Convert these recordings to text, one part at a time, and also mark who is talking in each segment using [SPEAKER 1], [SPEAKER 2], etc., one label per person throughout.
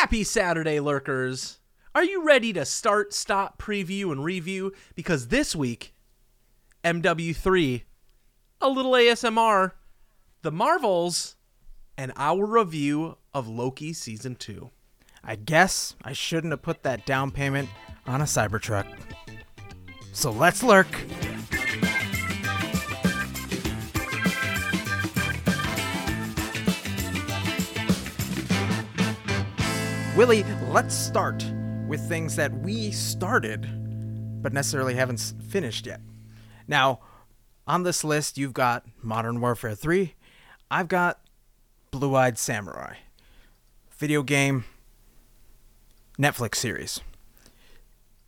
[SPEAKER 1] Happy Saturday, lurkers! Are you ready to start, stop, preview, and review? Because this week, MW3, a little ASMR, The Marvels, and our review of Loki Season 2.
[SPEAKER 2] I guess I shouldn't have put that down payment on a Cybertruck. So let's lurk. Willy, let's start with things that we started but necessarily haven't finished yet. Now, on this list, you've got Modern Warfare 3. I've got Blue Eyed Samurai. Video game, Netflix series.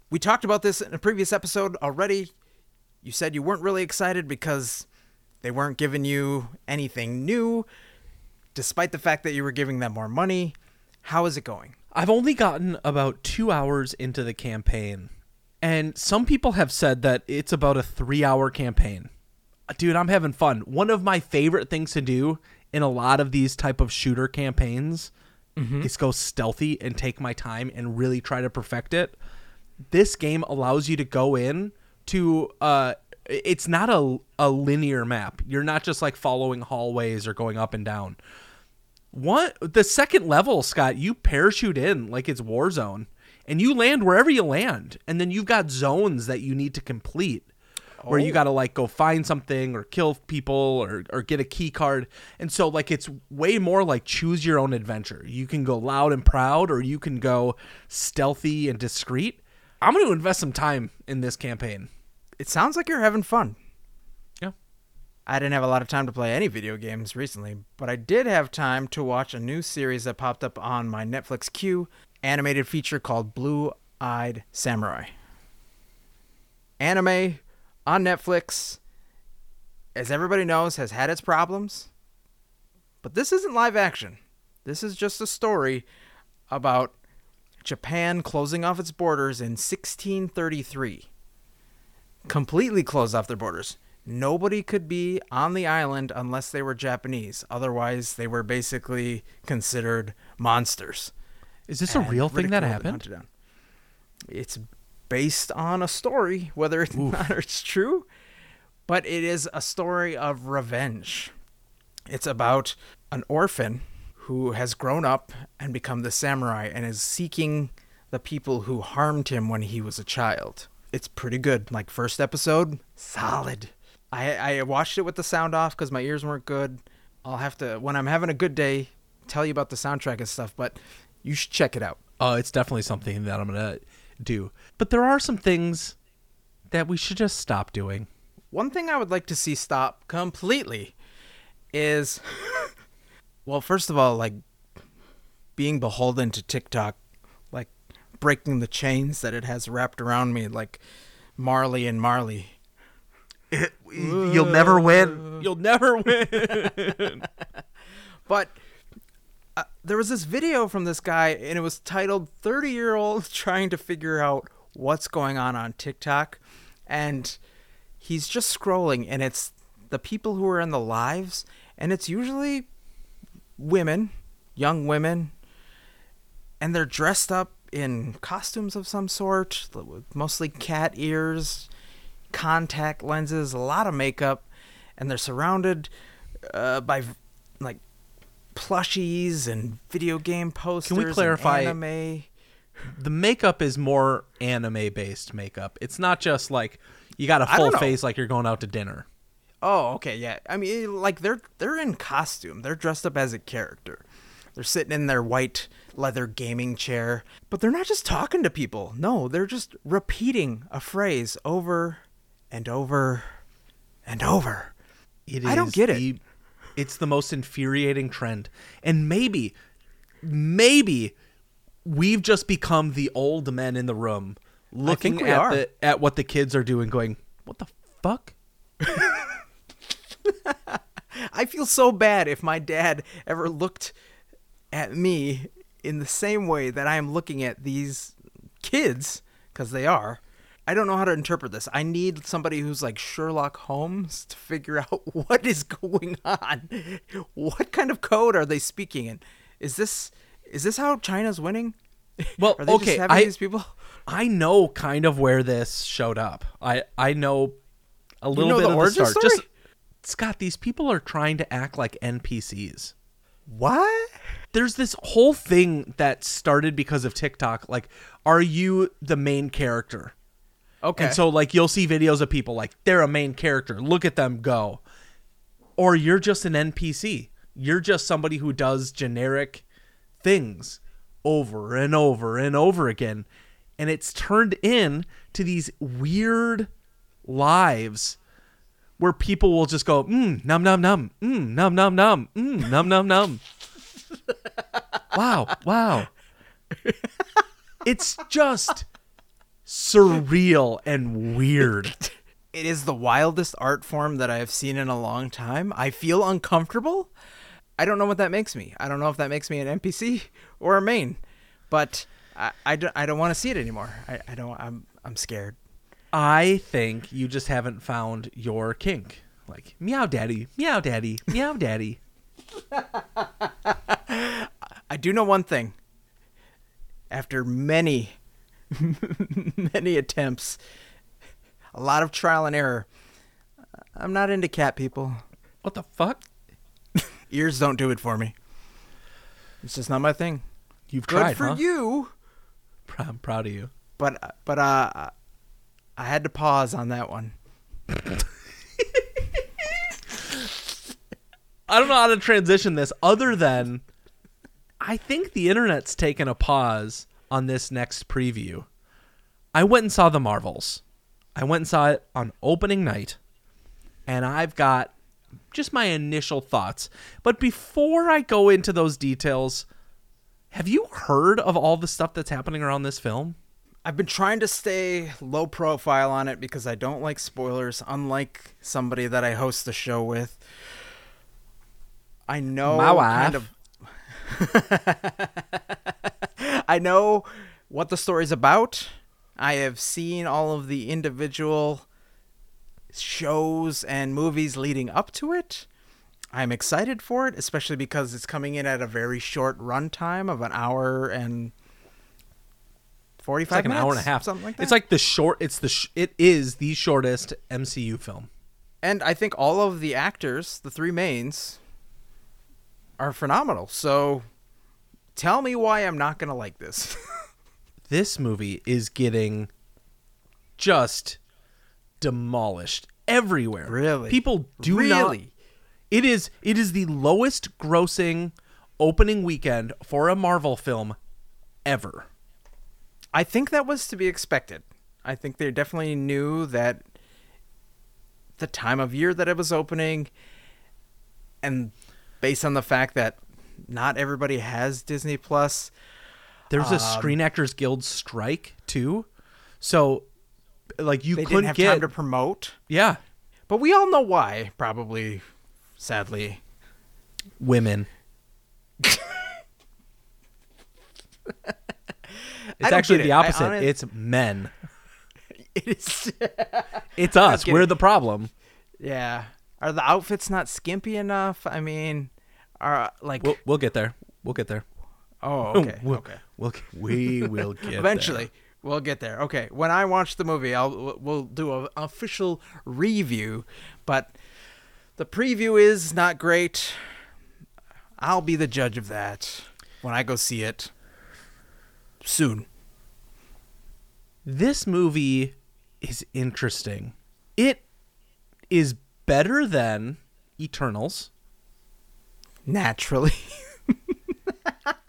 [SPEAKER 2] We talked about this in a previous episode already. You said you weren't really excited because they weren't giving you anything new, despite the fact that you were giving them more money. How is it going?
[SPEAKER 1] I've only gotten about two hours into the campaign, and some people have said that it's about a three hour campaign. Dude, I'm having fun. One of my favorite things to do in a lot of these type of shooter campaigns is go stealthy and take my time and really try to perfect it. This game allows you to go in to uh it's not a, a linear map. You're not just like following hallways or going up and down. What the second level, Scott, you parachute in like it's Warzone and you land wherever you land. And then you've got zones that you need to complete where you oh. got to like go find something or kill people or, or get a key card. And so like it's way more like choose your own adventure. You can go loud and proud or you can go stealthy and discreet. I'm going to invest some time in this campaign.
[SPEAKER 2] It sounds like you're having fun. I didn't have a lot of time to play any video games recently, but I did have time to watch a new series that popped up on my Netflix queue, animated feature called Blue Eyed Samurai. Anime on Netflix, as everybody knows, has had its problems, but this isn't live action. This is just a story about Japan closing off its borders in 1633 completely closed off their borders. Nobody could be on the island unless they were Japanese. Otherwise, they were basically considered monsters.
[SPEAKER 1] Is this a real thing that happened?
[SPEAKER 2] It's based on a story, whether it's not or it's true, but it is a story of revenge. It's about an orphan who has grown up and become the samurai and is seeking the people who harmed him when he was a child. It's pretty good. Like first episode, solid. I I watched it with the sound off because my ears weren't good. I'll have to when I'm having a good day tell you about the soundtrack and stuff. But you should check it out.
[SPEAKER 1] Oh, it's definitely something that I'm gonna do. But there are some things that we should just stop doing.
[SPEAKER 2] One thing I would like to see stop completely is well, first of all, like being beholden to TikTok, like breaking the chains that it has wrapped around me like Marley and Marley.
[SPEAKER 1] You'll never win. You'll never win.
[SPEAKER 2] But uh, there was this video from this guy, and it was titled 30 Year Old Trying to Figure Out What's Going On on TikTok. And he's just scrolling, and it's the people who are in the lives, and it's usually women, young women, and they're dressed up in costumes of some sort, mostly cat ears, contact lenses, a lot of makeup, and they're surrounded uh, by like plushies and video game posters. Can we
[SPEAKER 1] clarify-
[SPEAKER 2] anime?
[SPEAKER 1] the makeup is more anime based makeup. It's not just like you got a full face like you're going out to dinner.
[SPEAKER 2] Oh, okay, yeah. I mean, like they're they're in costume. They're dressed up as a character. They're sitting in their white leather gaming chair, but they're not just talking to people. No, they're just repeating a phrase over and over and over.
[SPEAKER 1] It
[SPEAKER 2] I don't
[SPEAKER 1] is
[SPEAKER 2] get it.
[SPEAKER 1] It's the most infuriating trend. And maybe, maybe we've just become the old men in the room looking at the at what the kids are doing, going, "What the fuck?"
[SPEAKER 2] I feel so bad if my dad ever looked at me in the same way that I am looking at these kids, because they are. I don't know how to interpret this. I need somebody who's like Sherlock Holmes to figure out what is going on. What kind of code are they speaking in? Is this Is this how China's winning?
[SPEAKER 1] Well,
[SPEAKER 2] Are they
[SPEAKER 1] okay,
[SPEAKER 2] just having
[SPEAKER 1] I
[SPEAKER 2] these people?
[SPEAKER 1] I know kind of where this showed up. I I know a little
[SPEAKER 2] know
[SPEAKER 1] bit
[SPEAKER 2] the
[SPEAKER 1] of the start.
[SPEAKER 2] story?
[SPEAKER 1] Just Scott, these people are trying to act like NPCs.
[SPEAKER 2] What?
[SPEAKER 1] There's this whole thing that started because of TikTok. Like, are you the main character?
[SPEAKER 2] Okay.
[SPEAKER 1] And so like you'll see videos of people like they're a main character. Look at them go. Or you're just an NPC. You're just somebody who does generic things over and over and over again. And it's turned in to these weird lives where people will just go, mm, num num num, mm, num num num, mm, num num num. wow, wow. It's just surreal and weird.
[SPEAKER 2] it is the wildest art form that I have seen in a long time. I feel uncomfortable. I don't know what that makes me. I don't know if that makes me an NPC or a main, but I, I don't, I don't want to see it anymore. I, I don't. I'm I'm scared.
[SPEAKER 1] I think you just haven't found your kink. Like meow daddy, meow daddy, meow daddy.
[SPEAKER 2] I do know one thing. After many, many attempts, a lot of trial and error, I'm not into cat people.
[SPEAKER 1] What the fuck?
[SPEAKER 2] Ears don't do it for me. It's just not my thing.
[SPEAKER 1] You've
[SPEAKER 2] Good
[SPEAKER 1] tried,
[SPEAKER 2] for
[SPEAKER 1] huh?
[SPEAKER 2] you,
[SPEAKER 1] I'm proud of you.
[SPEAKER 2] but but uh, I had to pause on that one.
[SPEAKER 1] I don't know how to transition this other than I think the internet's taken a pause on this next preview. I went and saw the Marvels. I went and saw it on opening night. And I've got just my initial thoughts. But before I go into those details, have you heard of all the stuff that's happening around this film?
[SPEAKER 2] I've been trying to stay low profile on it because I don't like spoilers, unlike somebody that I host the show with. I know
[SPEAKER 1] My wife.
[SPEAKER 2] kind of I know what the story's about. I have seen all of the individual shows and movies leading up to it. I'm excited for it, especially because it's coming in at a very short runtime of an hour and
[SPEAKER 1] It's
[SPEAKER 2] forty-five
[SPEAKER 1] like an hour and a half.
[SPEAKER 2] something like that.
[SPEAKER 1] It's like the short. It's the. Sh- it is the shortest MCU film.
[SPEAKER 2] and I think all of the actors, the three mains, are phenomenal. So, tell me why I'm not gonna like this.
[SPEAKER 1] this movie is getting just demolished everywhere.
[SPEAKER 2] Really?
[SPEAKER 1] People do not It is it is the lowest grossing opening weekend for a Marvel film ever.
[SPEAKER 2] I think that was to be expected. I think they definitely knew that the time of year that it was opening, and based on the fact that not everybody has Disney Plus,
[SPEAKER 1] There's
[SPEAKER 2] Um,
[SPEAKER 1] a Screen Actors Guild strike too. So like you couldn't
[SPEAKER 2] have
[SPEAKER 1] get
[SPEAKER 2] time to promote.
[SPEAKER 1] Yeah.
[SPEAKER 2] But we all know why, probably, sadly.
[SPEAKER 1] Women. It's actually
[SPEAKER 2] get
[SPEAKER 1] the opposite.
[SPEAKER 2] honest-
[SPEAKER 1] it's men.
[SPEAKER 2] It is.
[SPEAKER 1] It's us. We're the problem.
[SPEAKER 2] yeah. Are the outfits not skimpy enough? I mean, are uh, like.
[SPEAKER 1] We'll, we'll get there. We'll get there.
[SPEAKER 2] oh, okay.
[SPEAKER 1] We'll,
[SPEAKER 2] okay.
[SPEAKER 1] We'll, we will get
[SPEAKER 2] Eventually,
[SPEAKER 1] there.
[SPEAKER 2] we'll get there. Okay. When I watch the movie, I'll we'll do an official review, but the preview is not great. I'll be the judge of that when I go see it soon.
[SPEAKER 1] This movie is interesting. It is better than Eternals,
[SPEAKER 2] Naturally.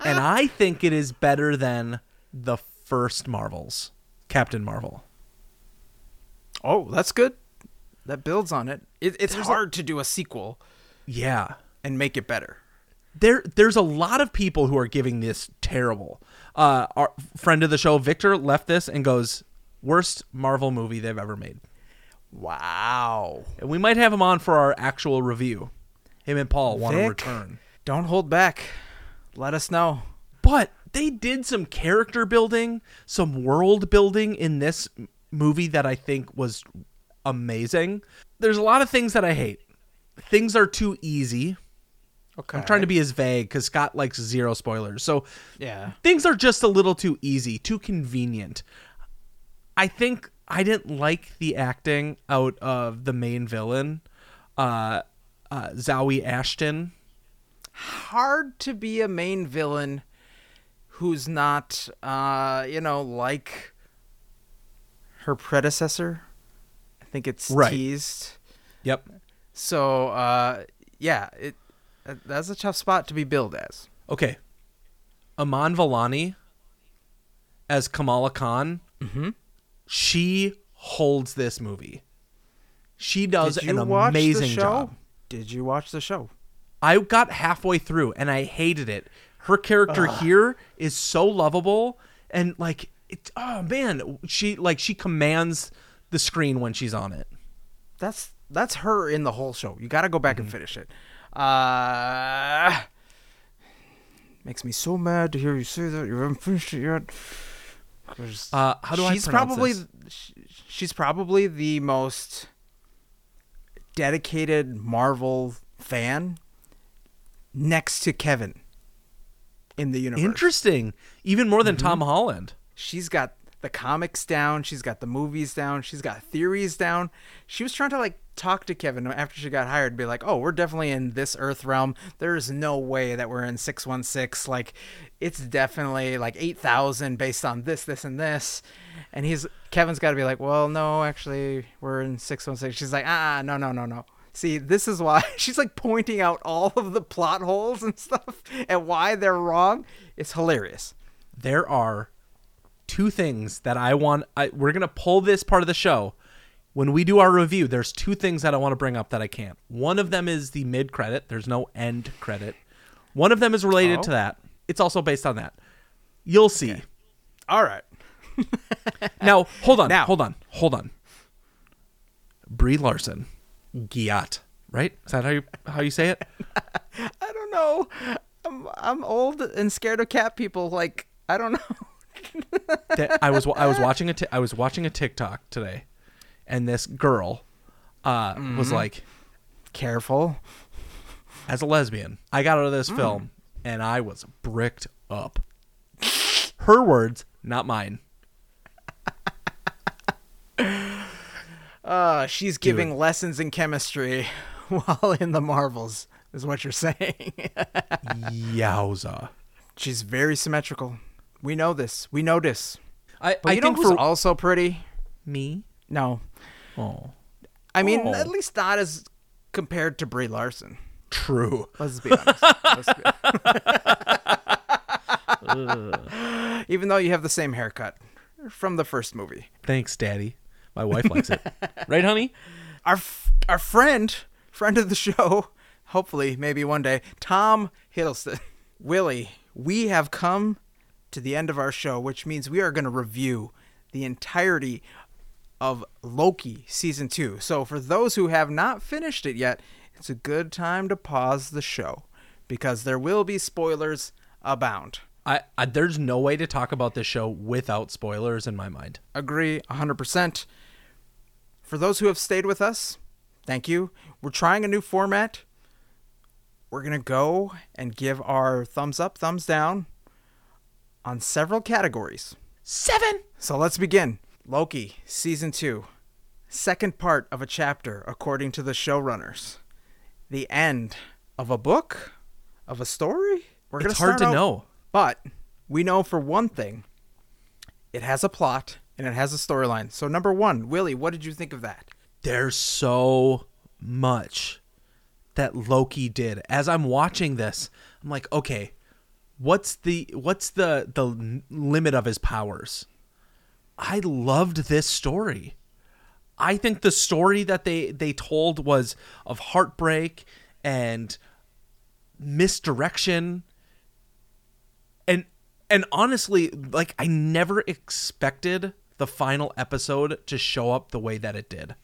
[SPEAKER 1] and I think it is better than the first Marvels, Captain Marvel.
[SPEAKER 2] Oh, that's good. That builds on it. it it's
[SPEAKER 1] There's a-
[SPEAKER 2] hard to do a sequel
[SPEAKER 1] Yeah.
[SPEAKER 2] and make it better.
[SPEAKER 1] there there's a lot of people who are giving this terrible. Uh, our friend of the show, Victor, left this and goes, "Worst Marvel movie they've ever made."
[SPEAKER 2] Wow.
[SPEAKER 1] And we might have him on for our actual review. Him and Paul want to
[SPEAKER 2] Vic?
[SPEAKER 1] return,
[SPEAKER 2] Don't hold back. Let us know.
[SPEAKER 1] but they did some character building, some world building in this movie that I think was amazing. There's a lot of things that I hate. Things are too easy.
[SPEAKER 2] Okay.
[SPEAKER 1] I'm trying to be as vague because Scott likes zero spoilers. So
[SPEAKER 2] Yeah.
[SPEAKER 1] things are just a little too easy, too convenient. I think I didn't like the acting out of the main villain, uh, uh, Zawe Ashton.
[SPEAKER 2] Hard to be a main villain who's not, uh, you know, like her predecessor. I think it's
[SPEAKER 1] Right.
[SPEAKER 2] teased.
[SPEAKER 1] Yep.
[SPEAKER 2] So, uh, yeah, it that's a tough spot to be billed as.
[SPEAKER 1] Okay. Iman Vellani as Kamala Khan.
[SPEAKER 2] Mm-hmm.
[SPEAKER 1] She holds this movie. She does an amazing job.
[SPEAKER 2] Did you watch the show?
[SPEAKER 1] I got halfway through and I hated it. Her character here is so lovable and like it, oh man, she like she commands the screen when she's on it.
[SPEAKER 2] That's that's her in the whole show. You got to go back
[SPEAKER 1] Mm-hmm.
[SPEAKER 2] and finish it. Uh, makes me so mad to hear you say that. You haven't finished it yet.
[SPEAKER 1] Uh, how do I
[SPEAKER 2] she's probably
[SPEAKER 1] this?
[SPEAKER 2] sh- she's probably the most dedicated Marvel fan next to Kevin in the universe.
[SPEAKER 1] Interesting. Even more than
[SPEAKER 2] Mm-hmm.
[SPEAKER 1] Tom Holland.
[SPEAKER 2] She's got the comics down. She's got the movies down. She's got theories down. She was trying to like talk to Kevin after she got hired, be like, "Oh, we're definitely in this Earth realm. There's no way that we're in six one six. Like, it's definitely like eight thousand based on this, this, and this." And he's Kevin's got to be like, "Well, no, actually, we're in six one six. She's like, "Ah, no, no, no, no." See, this is why she's like pointing out all of the plot holes and stuff and why they're wrong. It's hilarious.
[SPEAKER 1] There are two things that I want I, we're going to pull this part of the show. When we do our review, there's two things that I want to bring up that I can't. One of them is the mid credit. There's no end credit. One of them is related
[SPEAKER 2] Oh.
[SPEAKER 1] to that. It's also based on that. You'll see.
[SPEAKER 2] All right.
[SPEAKER 1] Now, hold on.
[SPEAKER 2] Now.
[SPEAKER 1] Hold on. Hold on. Brie Larson. Giat. Right? Is that how you how you say it?
[SPEAKER 2] I don't know. I'm I'm old and scared of cat people. Like I don't know.
[SPEAKER 1] that I was I was watching a was watching a TikTok today, and this girl uh, was like,
[SPEAKER 2] Careful.
[SPEAKER 1] as a lesbian, I got out of this film and I was bricked up. Her words, not mine.
[SPEAKER 2] Uh, she's giving lessons in chemistry while in the Marvels. Is what you're saying.
[SPEAKER 1] Yowza!
[SPEAKER 2] she's very symmetrical. We know this. We know this.
[SPEAKER 1] I
[SPEAKER 2] But
[SPEAKER 1] I
[SPEAKER 2] you know
[SPEAKER 1] think
[SPEAKER 2] who's
[SPEAKER 1] for
[SPEAKER 2] also pretty?
[SPEAKER 1] me,
[SPEAKER 2] No,
[SPEAKER 1] oh,
[SPEAKER 2] I mean
[SPEAKER 1] Oh.
[SPEAKER 2] at least not as compared to Brie Larson.
[SPEAKER 1] true.
[SPEAKER 2] Let's be honest. Let's be- Even though you have the same haircut from the first movie.
[SPEAKER 1] Thanks, Daddy. My wife likes it. right, honey?
[SPEAKER 2] our f- our friend, friend of the show, hopefully maybe one day, Tom Hiddleston. Willy, we have come to the end of our show, which means we are going to review the entirety of Loki season 2. So for those who have not finished it yet, it's a good time to pause the show because there will be spoilers abound.
[SPEAKER 1] I, I there's no way to talk about this show without spoilers in my mind.
[SPEAKER 2] Agree 100%. For those who have stayed with us, thank you. We're trying a new format. We're going to go and give our thumbs up, thumbs down on several categories.
[SPEAKER 1] Seven.
[SPEAKER 2] So let's begin. Loki, season 2. Second part of a chapter, according to the showrunners. The end of a book? Of a story? We're
[SPEAKER 1] It's
[SPEAKER 2] gonna
[SPEAKER 1] hard to
[SPEAKER 2] out-
[SPEAKER 1] know.
[SPEAKER 2] But we know for one thing, it has a plot and it has a storyline. So number one, Willy, what did you think of that?
[SPEAKER 1] there's so much that Loki did. As I'm watching this, I'm like, okay, what's the what's the the limit of his powers? I loved this story. I think the story that they they told was of heartbreak and misdirection and and honestly like I never expected the final episode to show up the way that it did.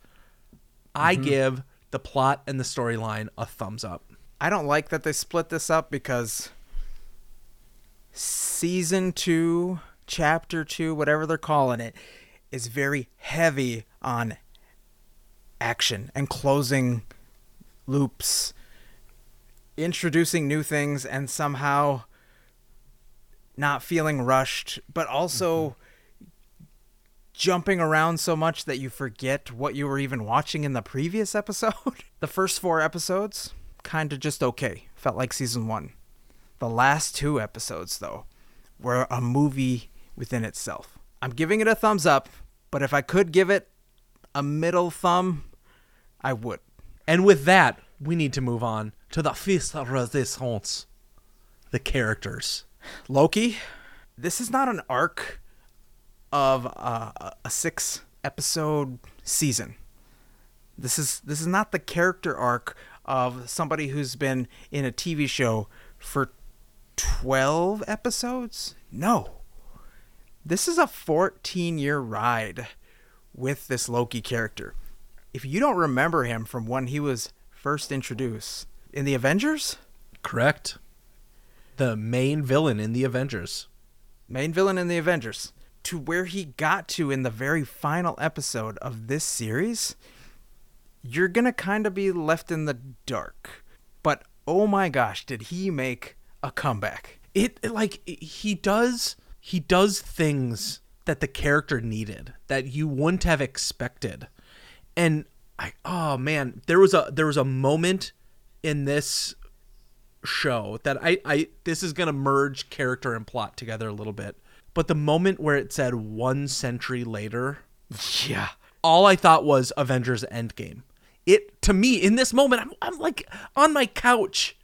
[SPEAKER 1] I mm-hmm. give the plot and the storyline a thumbs up.
[SPEAKER 2] I don't like that they split this up because season two, chapter two, whatever they're calling it, is very heavy on action and closing loops. introducing new things and somehow not feeling rushed, but also jumping around so much that you forget what you were even watching in the previous episode. the first four episodes, kind of just okay. Felt like season one. The last two episodes, though, were a movie within itself. I'm giving it a thumbs up, but if I could give it a middle thumb, I would.
[SPEAKER 1] And with that, we need to move on to the Fils Resistance, the characters.
[SPEAKER 2] Loki, this is not an arc of uh, a six episode season. This is this is not the character arc of somebody who's been in a TV show for 12 episodes. No. This is a 14 year ride with this Loki character. If you don't remember him from when he was first introduced in the Avengers,
[SPEAKER 1] Correct. The main villain in the Avengers.
[SPEAKER 2] main villain in the Avengers, to where he got to in the very final episode of this series, you're going to kind of be left in the dark. But oh my gosh, did he make a comeback?
[SPEAKER 1] It like he does he does things that the character needed that you wouldn't have expected. And I oh man, there was a there was a moment in this show that I I this is going to merge character and plot together a little bit. But the moment where it said 1 century later,
[SPEAKER 2] Yeah.
[SPEAKER 1] all I thought was Avengers Endgame. It to me in this moment, I'm, I'm like on my couch,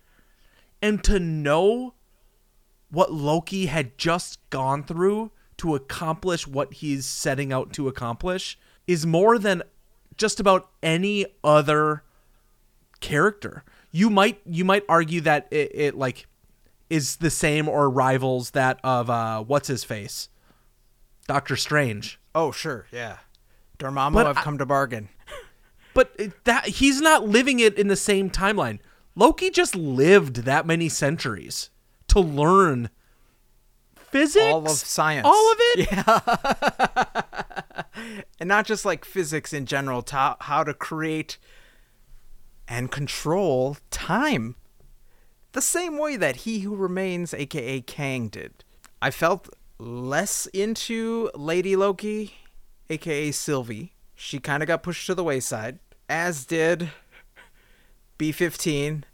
[SPEAKER 1] and to know what Loki had just gone through to accomplish what he's setting out to accomplish is more than just about any other character. You might you might argue that it, it like is the same or rivals that of uh what's his face, Doctor Strange.
[SPEAKER 2] Oh, sure. Yeah. Dormammu,
[SPEAKER 1] But
[SPEAKER 2] I've
[SPEAKER 1] I-
[SPEAKER 2] come to bargain.
[SPEAKER 1] But that he's not living it in the same timeline. Loki just lived that many centuries to learn physics,
[SPEAKER 2] All of science.
[SPEAKER 1] all of it.
[SPEAKER 2] Yeah. and not just like physics in general, to how to create and control time. The same way that He Who Remains, aka Kang, did. I felt less into Lady Loki, aka Sylvie. She kind of got pushed to the wayside, as did B 15,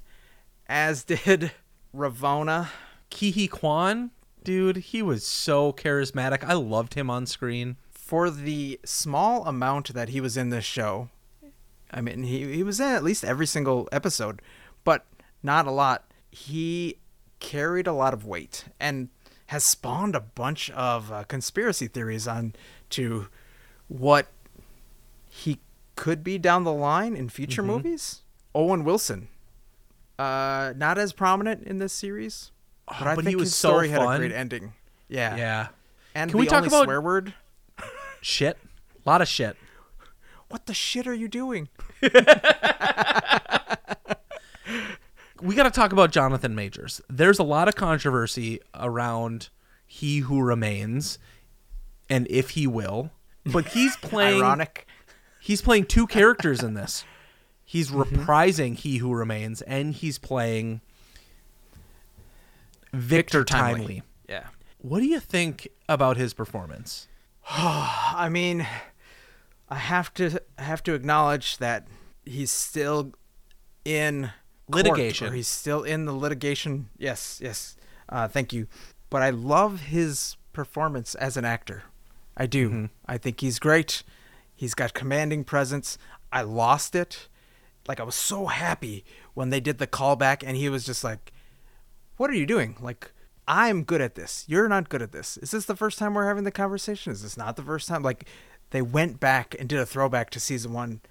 [SPEAKER 2] as did Ravonna.
[SPEAKER 1] Kihi Kwan, dude, he was so charismatic. I loved him on screen.
[SPEAKER 2] for the small amount that he was in this show, I mean, he, he was in at least every single episode, but not a lot. He carried a lot of weight and has spawned a bunch of uh, conspiracy theories on to what he could be down the line in future movies. Owen Wilson, uh, not as prominent in this series, but I
[SPEAKER 1] but
[SPEAKER 2] think
[SPEAKER 1] he was
[SPEAKER 2] his
[SPEAKER 1] so
[SPEAKER 2] story had a great ending. Yeah,
[SPEAKER 1] Yeah.
[SPEAKER 2] And
[SPEAKER 1] Can
[SPEAKER 2] the
[SPEAKER 1] we talk about-
[SPEAKER 2] swear word?
[SPEAKER 1] Shit. A lot of shit.
[SPEAKER 2] What the shit are you doing?
[SPEAKER 1] we got to talk about Jonathan Majors. There's a lot of controversy around He Who Remains and if he will, but he's playing
[SPEAKER 2] Ironic.
[SPEAKER 1] he's playing two characters in this. He's reprising He Who Remains and he's playing Victor, Timely.
[SPEAKER 2] Yeah.
[SPEAKER 1] What do you think about his performance?
[SPEAKER 2] I mean, I have to I have to acknowledge that he's still in
[SPEAKER 1] Litigation.
[SPEAKER 2] or he's still in the litigation. Yes, yes. Uh, thank you. But I love his performance as an actor. I do. I think he's great. He's got commanding presence. I lost it. Like I was so happy when they did the callback and he was just like, "What are you doing?" Like I'm good at this. You're not good at this. Is this the first time we're having the conversation? Is this not the first time? Like they went back and did a throwback to season 1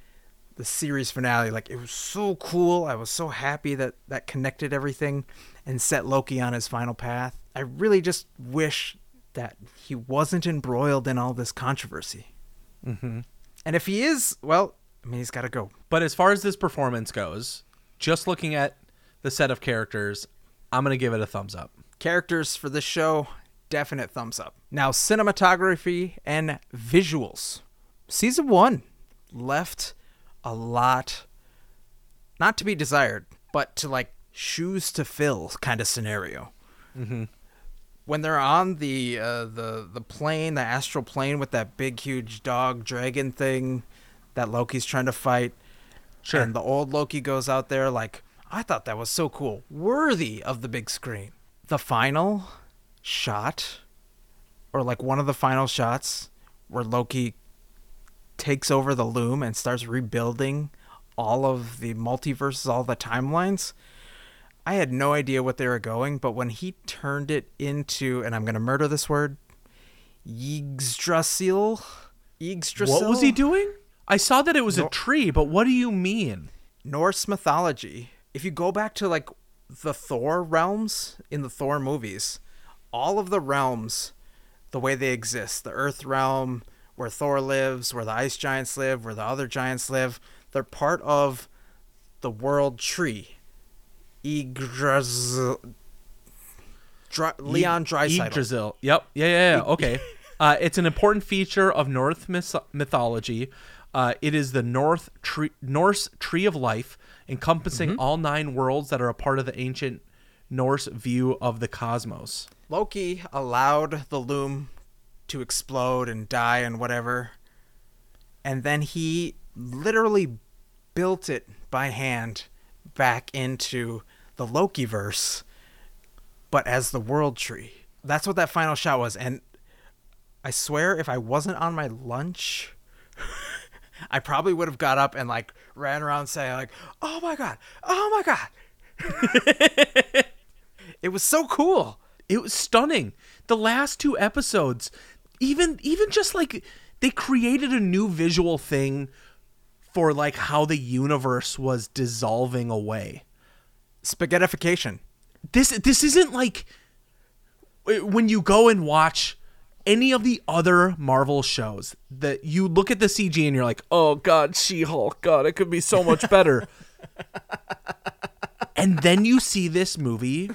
[SPEAKER 2] the series finale like it was so cool i was so happy that that connected everything and set loki on his final path i really just wish that he wasn't embroiled in all this controversy mm-hmm. and if he is well i mean he's got to go
[SPEAKER 1] But as far as this performance goes, just looking at the set of characters, I'm going to give it a thumbs up.
[SPEAKER 2] characters for this show definite thumbs up now cinematography and visuals season one left a lot not to be desired but to like shoes to fill kind of scenario. Mm-hmm. When they're on the uh, the the plane, the astral plane with that big huge dog dragon thing that Loki's trying to fight,
[SPEAKER 1] Sure.
[SPEAKER 2] and the old Loki goes out there like, I thought that was so cool, worthy of the big screen. The final shot, or like one of the final shots, where Loki takes over the loom and starts rebuilding all of the multiverses, all the timelines. I had no idea what they were going, but when he turned it into, and I'm gonna murder this word, Yggdrasil. Yggdrasil.
[SPEAKER 1] what was he doing? I saw that it was a tree, but what do you mean?
[SPEAKER 2] Norse mythology. If you go back to like the Thor realms in the Thor movies, all of the realms, the way they exist, the Earth realm, where Thor lives, where the ice giants live, where the other giants live, they're part of the world tree. Yggdrasil. Dry, Leon Draisaitl.
[SPEAKER 1] Yggdrasil. Yep. Yeah, yeah, yeah. Okay. uh, it's an important feature of North myth- mythology. Uh, it is the North tree, Norse tree of life, encompassing
[SPEAKER 2] Mm-hmm.
[SPEAKER 1] all nine worlds that are a part of the ancient Norse view of the cosmos.
[SPEAKER 2] Loki allowed the loom to explode and die and whatever. And then he literally built it by hand back into the Loki verse, but as the world tree. That's what that final shot was. And I swear, if I wasn't on my lunch, I probably would have got up and like ran around saying like, "Oh my god! Oh my god!" it was so cool.
[SPEAKER 1] It was stunning. The last two episodes, even even just like they created a new visual thing for like how the universe was dissolving away.
[SPEAKER 2] Spaghettification.
[SPEAKER 1] this this isn't like when you go and watch any of the other Marvel shows that you look at the CG and you're like, "Oh god, She-Hulk, god, it could be so much better." and then you see this movie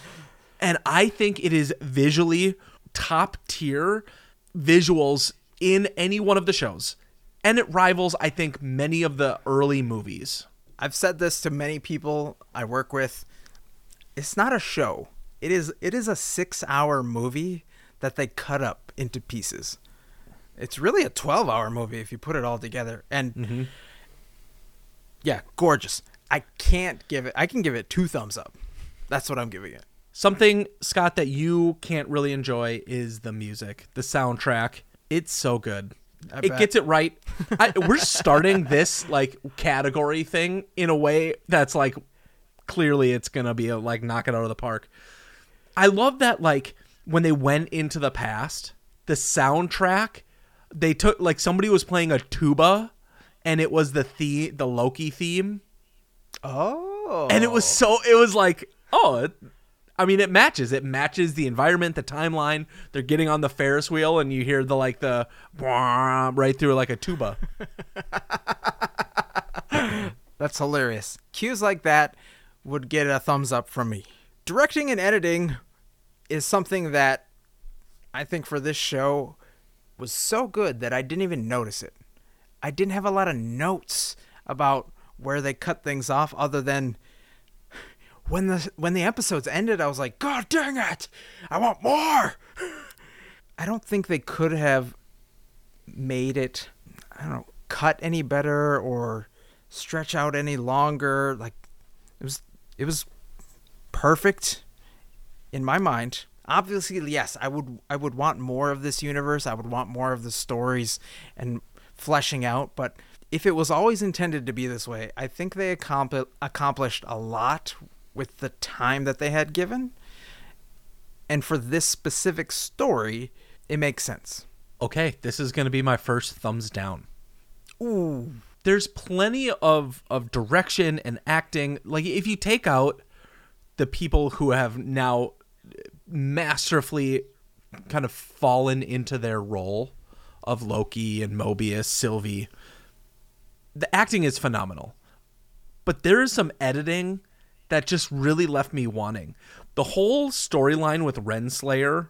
[SPEAKER 1] and I think it is visually top tier visuals in any one of the shows. And it rivals I think many of the early movies.
[SPEAKER 2] I've said this to many people I work with. It's not a show. It is it is a 6-hour movie that they cut up into pieces. It's really a 12-hour movie if you put it all together. And mm-hmm. Yeah, gorgeous. I can't give it I can give it 2 thumbs up. That's what I'm giving it.
[SPEAKER 1] Something, Scott, that you can't really enjoy is the music, the soundtrack. It's so good.
[SPEAKER 2] I
[SPEAKER 1] it
[SPEAKER 2] bet.
[SPEAKER 1] gets it right. I, we're starting this like category thing in a way that's like clearly it's gonna be a, like knock it out of the park. I love that like when they went into the past, the soundtrack they took like somebody was playing a tuba, and it was the theme, the Loki theme
[SPEAKER 2] Oh.
[SPEAKER 1] and it was so it was like oh it, i mean it matches it matches the environment the timeline they're getting on the ferris wheel and you hear the like the right through like a tuba
[SPEAKER 2] That's hilarious. Cues like that would get a thumbs up from me. Directing and editing is something that I think for this show was so good that I didn't even notice it. I didn't have a lot of notes about where they cut things off other than when the when the episodes ended I was like, "God dang it. I want more." I don't think they could have made it I don't know, cut any better or stretch out any longer. Like it was it was perfect in my mind. Obviously, yes, I would I would want more of this universe. I would want more of the stories and fleshing out, but if it was always intended to be this way, I think they accompli- accomplished a lot with the time that they had given. And for this specific story, it makes sense.
[SPEAKER 1] okay this is going to be my first thumbs down
[SPEAKER 2] Ooh.
[SPEAKER 1] there's plenty of of direction and acting like if you take out the people who have now masterfully kind of fallen into their role of Loki and Mobius, Sylvie. The acting is phenomenal. But there is some editing that just really left me wanting. The whole storyline with Renslayer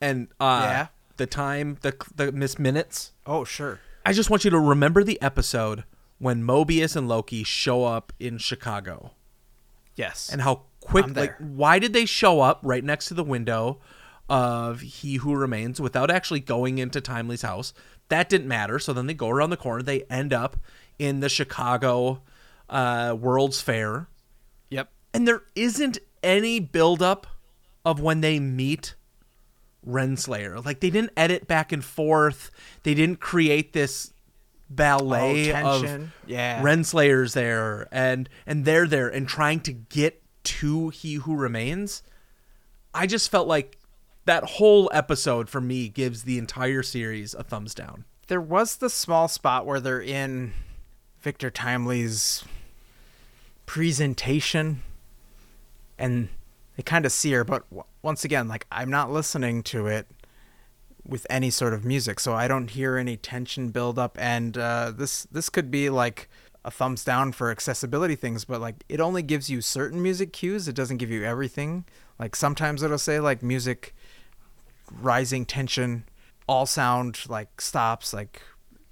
[SPEAKER 1] and uh
[SPEAKER 2] Yeah.
[SPEAKER 1] the time the the Miss Minutes
[SPEAKER 2] Oh, sure.
[SPEAKER 1] I just want you to remember the episode when Mobius and Loki show up in Chicago
[SPEAKER 2] Yes.
[SPEAKER 1] and how quick like why did they show up right next to the window of he who remains without actually going into timely's house? That didn't matter. So then they go around the corner. They end up in the chicago uh, world's fair.
[SPEAKER 2] Yep.
[SPEAKER 1] and there isn't any buildup of when they meet renslayer. Like they didn't edit back and forth. They didn't create this ballet
[SPEAKER 2] Oh,
[SPEAKER 1] of.
[SPEAKER 2] Yeah.
[SPEAKER 1] Renslayer's there and and they're there and trying to get to He Who Remains. I just felt like that whole episode for me gives the entire series a thumbs down.
[SPEAKER 2] There was the small spot where they're in Victor Timely's presentation and they kind of see her, but once again, like I'm not listening to it with any sort of music, so I don't hear any tension build up. And uh, this this could be like a thumbs down for accessibility things, but like it only gives you certain music cues. It doesn't give you everything. Like sometimes it'll say like music rising tension, all sound like stops, like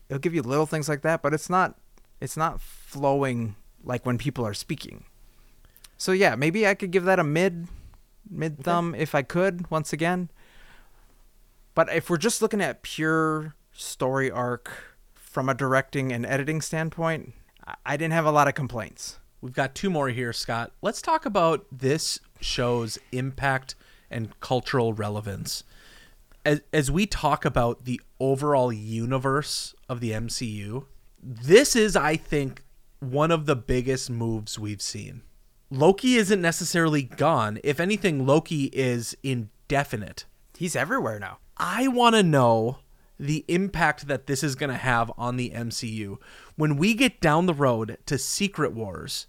[SPEAKER 2] it'll give you little things like that, but it's not it's not flowing like when people are speaking. So yeah, maybe I could give that a mid mid thumb if I could once again. But if we're just looking at pure story arc from a directing and editing standpoint, I- didn't have a lot of complaints.
[SPEAKER 1] We've got two more here, Scott. Let's talk about this show's impact and cultural relevance. As, as we talk about the overall universe of the MCU, this is, I think, one of the biggest moves we've seen. Loki isn't necessarily gone. If anything, Loki is indefinite.
[SPEAKER 2] He's everywhere now.
[SPEAKER 1] I want to know the impact that this is going to have on the MCU. When we get down the road to Secret Wars,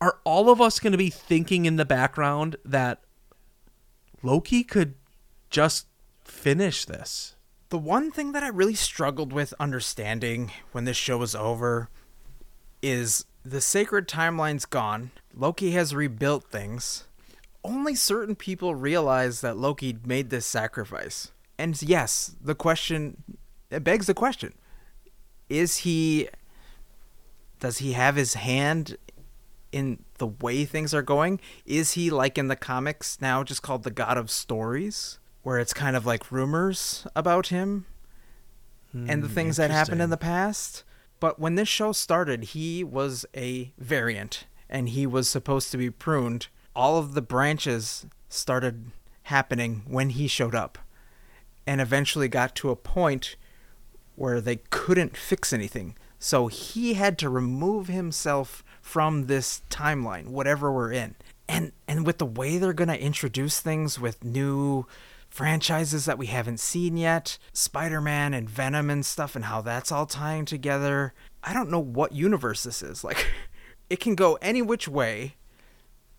[SPEAKER 1] are all of us going to be thinking in the background that Loki could just finish this?
[SPEAKER 2] The one thing that I really struggled with understanding when this show was over is the sacred timeline's gone. Loki has rebuilt things. Only certain people realize that Loki made this sacrifice. And yes, the question it begs the question. Is he does he have his hand in the way things are going? Is he like in the comics now just called the god of stories where it's kind of like rumors about him and the hmm, things that happened in the past? But when this show started, he was a variant and he was supposed to be pruned. All of the branches started happening when he showed up and eventually got to a point where they couldn't fix anything. So he had to remove himself from this timeline, whatever we're in. And and with the way they're to introduce things with new franchises that we haven't seen yet, Spider-Man and Venom and stuff and how that's all tying together. I don't know what universe this is. Like it can go any which way.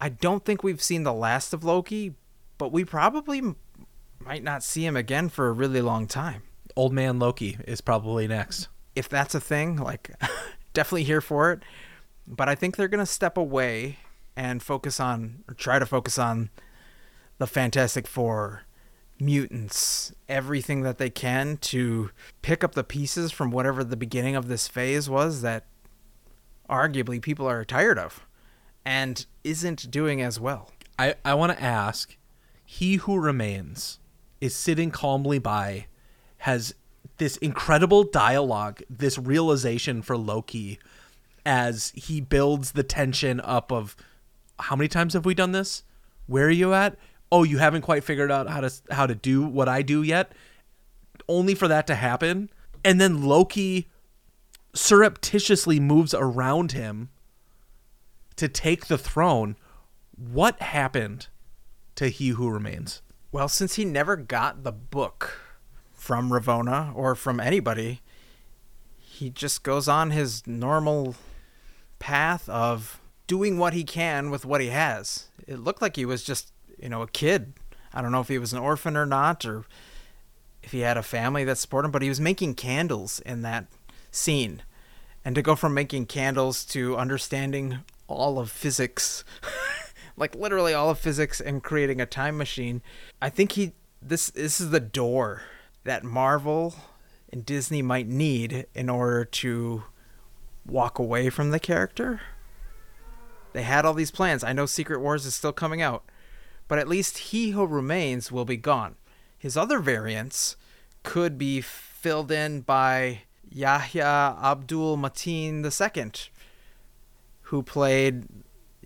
[SPEAKER 2] I don't think we've seen the last of Loki, but we probably might not see him again for a really long time
[SPEAKER 1] Old Man Loki is probably next.
[SPEAKER 2] if that's a thing, like definitely here for it. But I think they're gonna step away and focus on or try to focus on the Fantastic Four, mutants, everything that they can to pick up the pieces from whatever the beginning of this phase was that arguably people are tired of and isn't doing as well.
[SPEAKER 1] I, I want to ask He who remains is sitting calmly by, has this incredible dialogue, this realization for Loki as he builds the tension up of how many times have we done this? Where are you at? Oh, you haven't quite figured out how to how to do what I do yet. Only for that to happen, and then Loki surreptitiously moves around him to take the throne. What happened to He Who Remains?
[SPEAKER 2] Well, since he never got the book from Ravonna or from anybody, he just goes on his normal path of doing what he can with what he has. It looked like he was just, you know, a kid. I don't know if he was an orphan or not, or if he had a family that supported him, but he was making candles in that scene. And to go from making candles to understanding all of physics, like literally all of physics, and creating a time machine, I think he this this is the door that Marvel and Disney might need in order to walk away from the character. They had all these plans. I know Secret Wars is still coming out, but at least He Who Remains will be gone. His other variants could be filled in by Yahya Abdul Mateen II, who played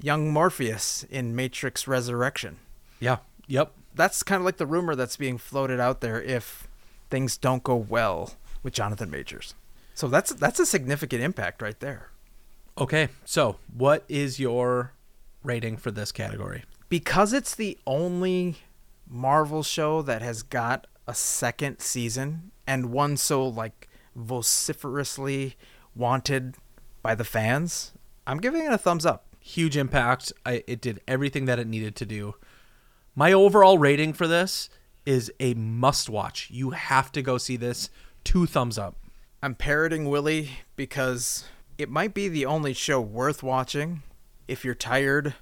[SPEAKER 2] young Morpheus in Matrix Resurrection.
[SPEAKER 1] Yeah. Yep.
[SPEAKER 2] That's kind of like the rumor that's being floated out there if things don't go well with Jonathan Majors. So that's that's a significant impact right there.
[SPEAKER 1] Okay. So, what is your rating for this category?
[SPEAKER 2] Because it's the only Marvel show that has got a second season and one so like vociferously wanted by the fans, I'm giving it a thumbs up.
[SPEAKER 1] Huge impact. I, it did everything that it needed to do. My overall rating for this is a must watch. You have to go see this. Two thumbs up.
[SPEAKER 2] I'm parroting Willy because it might be the only show worth watching. If you're tired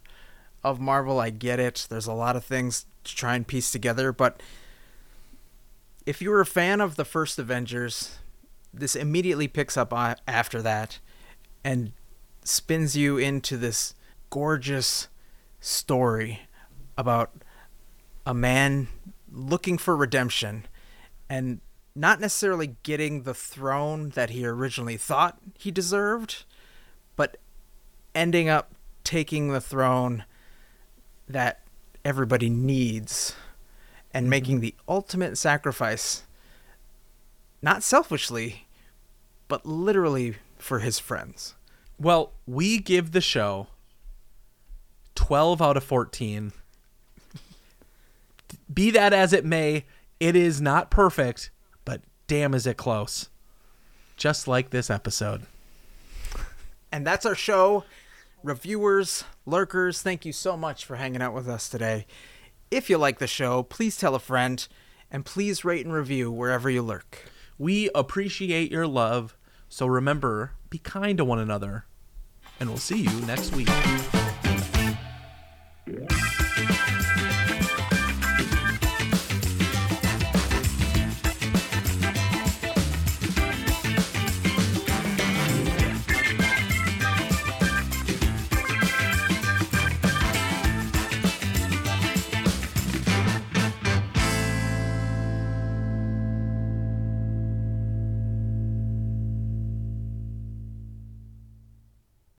[SPEAKER 2] of Marvel, I get it. There's a lot of things to try and piece together, but if you were a fan of the first Avengers, this immediately picks up after that and spins you into this gorgeous story about a man looking for redemption and not necessarily getting the throne that he originally thought he deserved, but ending up taking the throne that everybody needs and mm-hmm. making the ultimate sacrifice, not selfishly, but literally for his friends.
[SPEAKER 1] Well, we give the show 12 out of 14. Be that as it may, it is not perfect, but damn is it close. Just like this episode.
[SPEAKER 2] And that's our show. Reviewers, lurkers, thank you so much for hanging out with us today. If you like the show, please tell a friend and please rate and review wherever you lurk.
[SPEAKER 1] We appreciate your love, so remember, be kind to one another, and we'll see you next week.